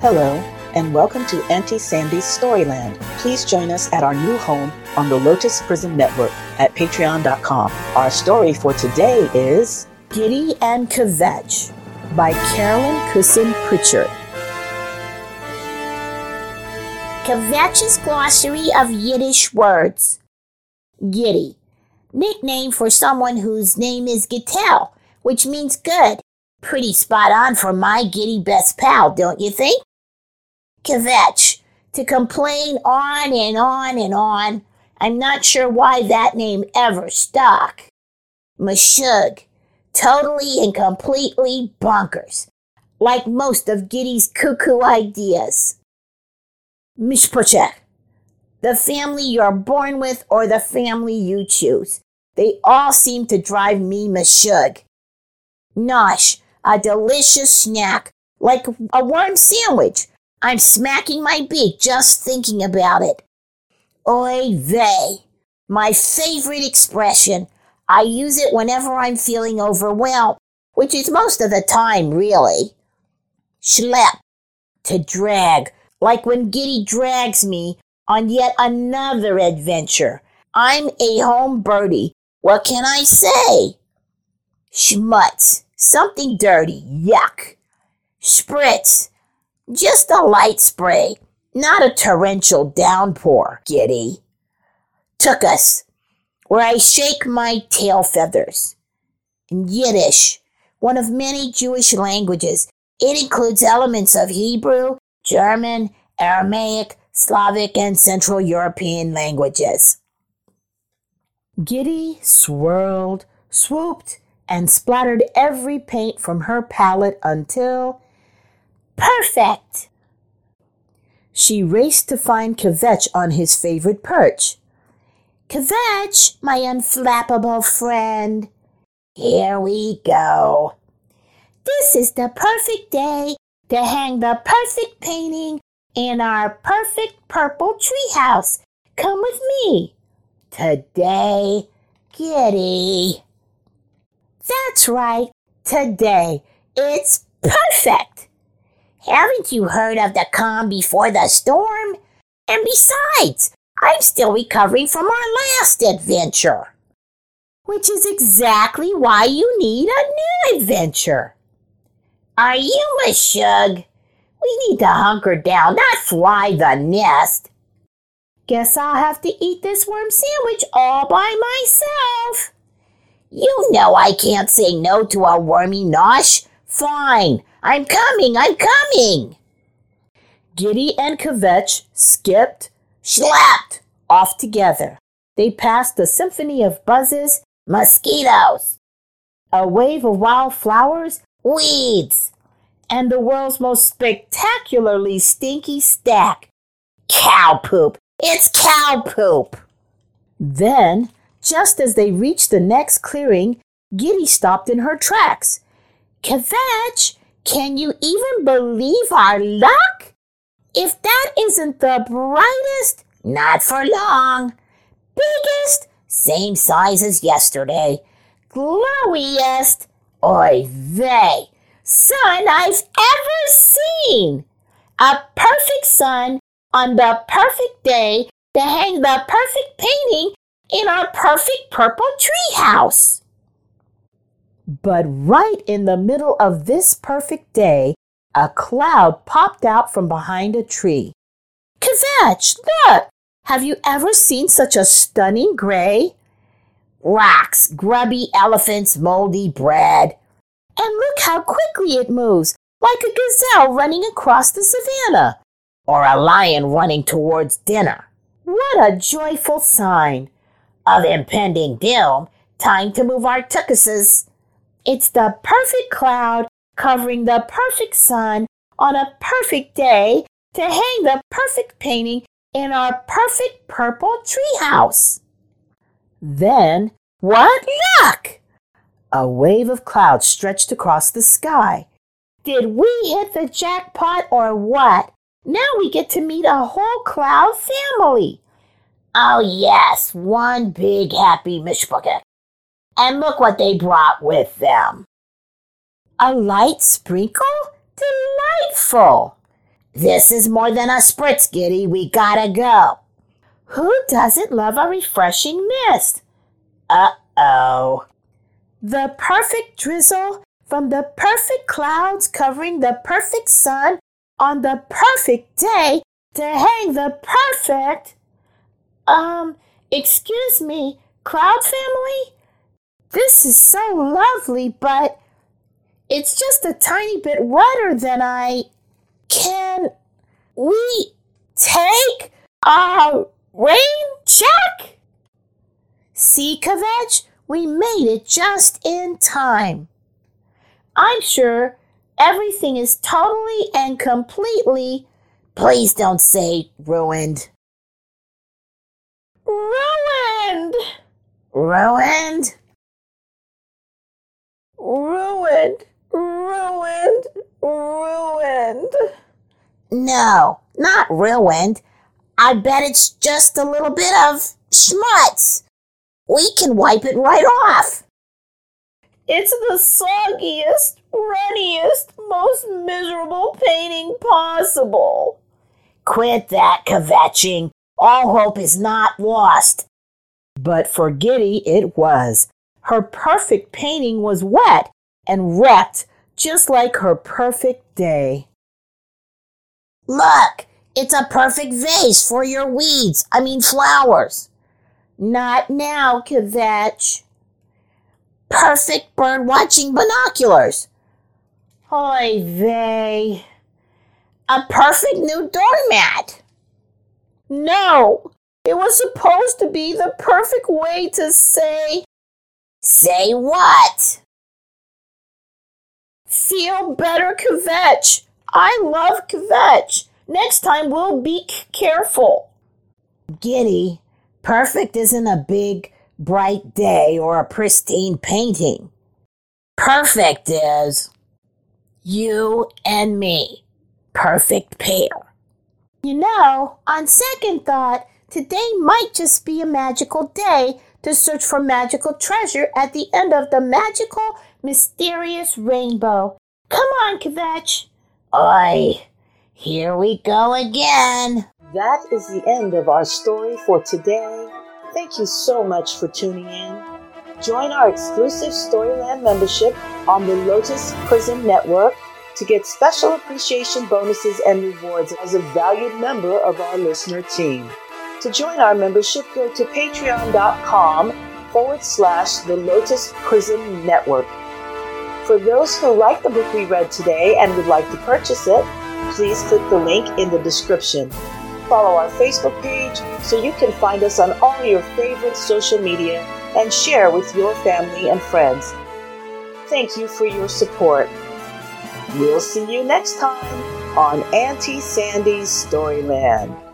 Hello, and welcome to Auntie Sandy's Storyland. Please join us at our new home on the Lotus Prism Network at patreon.com. Our story for today is Gitty and Kvetch by Carolyn Cussin Pritchard. Kvetch's Glossary of Yiddish Words. Gitty, nickname for someone whose name is Gittel, which means good. Pretty spot on for my giddy best pal, don't you think? Kvetch, to complain on and on and on. I'm not sure why that name ever stuck. Mashug, totally and completely bonkers, like most of Gitty's cuckoo ideas. Mishpochek, the family you're born with or the family you choose. They all seem to drive me mashug. Nosh, a delicious snack, like a warm sandwich. I'm smacking my beak just thinking about it. Oy vey, my favorite expression. I use it whenever I'm feeling overwhelmed, which is most of the time, really. Schlep, to drag, like when Gitty drags me on yet another adventure. I'm a home birdie. What can I say? Schmutz, something dirty, yuck. Spritz, just a light spray, not a torrential downpour, Gitty. Took us, where I shake my tail feathers. In Yiddish, one of many Jewish languages, it includes elements of Hebrew, German, Aramaic, Slavic, and Central European languages. Gitty swirled, swooped, and splattered every paint from her palette until perfect. She raced to find Kvetch on his favorite perch. Kvetch, my unflappable friend. Here we go. This is the perfect day to hang the perfect painting in our perfect purple treehouse. Come with me. Today, Gitty. That's right, today. It's perfect. Haven't you heard of the calm before the storm? And besides, I'm still recovering from our last adventure. Which is exactly why you need a new adventure. Are you a shug? We need to hunker down, not fly the nest. Guess I'll have to eat this worm sandwich all by myself. You know I can't say no to a wormy nosh. Fine, I'm coming, I'm coming. Gitty and Kvetch skipped, slapped off together. They passed a symphony of buzzes, mosquitoes, a wave of wildflowers, weeds, and the world's most spectacularly stinky stack. Cow poop! It's cow poop! Then, just as they reached the next clearing, Gitty stopped in her tracks. Kvetch, can you even believe our luck? If that isn't the brightest, not for long. Biggest, same size as yesterday. Glowiest, oy vey, sun I've ever seen. A perfect sun on the perfect day to hang the perfect painting in our perfect purple treehouse. But right in the middle of this perfect day, a cloud popped out from behind a tree. Kvetch, look! Have you ever seen such a stunning gray? Rocks, grubby elephants, moldy bread. And look how quickly it moves, like a gazelle running across the savannah. Or a lion running towards dinner. What a joyful sign! Of impending doom, time to move our tukuses. It's the perfect cloud covering the perfect sun on a perfect day to hang the perfect painting in our perfect purple treehouse. Then, what luck! A wave of clouds stretched across the sky. Did we hit the jackpot or what? Now we get to meet a whole cloud family. Oh, yes, one big happy mishpucket. And look what they brought with them. A light sprinkle? Delightful! This is more than a spritz, Gitty. We gotta go. Who doesn't love a refreshing mist? Uh oh. The perfect drizzle from the perfect clouds covering the perfect sun on the perfect day to hang the perfect. Um, excuse me, cloud family? This is so lovely, but it's just a tiny bit wetter than I. Can we take a rain check? See, Kvetch, we made it just in time. I'm sure everything is totally and completely. Please don't say ruined. Ruined! Ruined? Ruined, ruined, ruined. No, not ruined. I bet it's just a little bit of schmutz. We can wipe it right off. It's the soggiest, runniest, most miserable painting possible. Quit that kvetching. All hope is not lost. But for Gitty, it was. Her perfect painting was wet and wrecked just like her perfect day. Look, it's a perfect vase for your weeds. I mean, flowers. Not now, Kvetch perfect bird watching binoculars. Oy vey. A perfect new doormat. No, it was supposed to be the perfect way to say. Say what? Feel better, Kvetch. I love Kvetch. Next time we'll be careful. Gitty, perfect isn't a big bright day or a pristine painting. Perfect is you and me. Perfect pair. You know, on second thought, today might just be a magical day to search for magical treasure at the end of the magical, mysterious rainbow. Come on, Kvetch. Oi, here we go again. That is the end of our story for today. Thank you so much for tuning in. Join our exclusive Storyland membership on the Lotus Prism Network to get special appreciation bonuses and rewards as a valued member of our listener team. To join our membership, go to patreon.com forward slash the Lotus Prism Network. For those who like the book we read today and would like to purchase it, please click the link in the description follow our Facebook page so you can find us on all your favorite social media and share with your family and friends. Thank you for your support. We'll see you next time on Auntie Sandy's Storyland.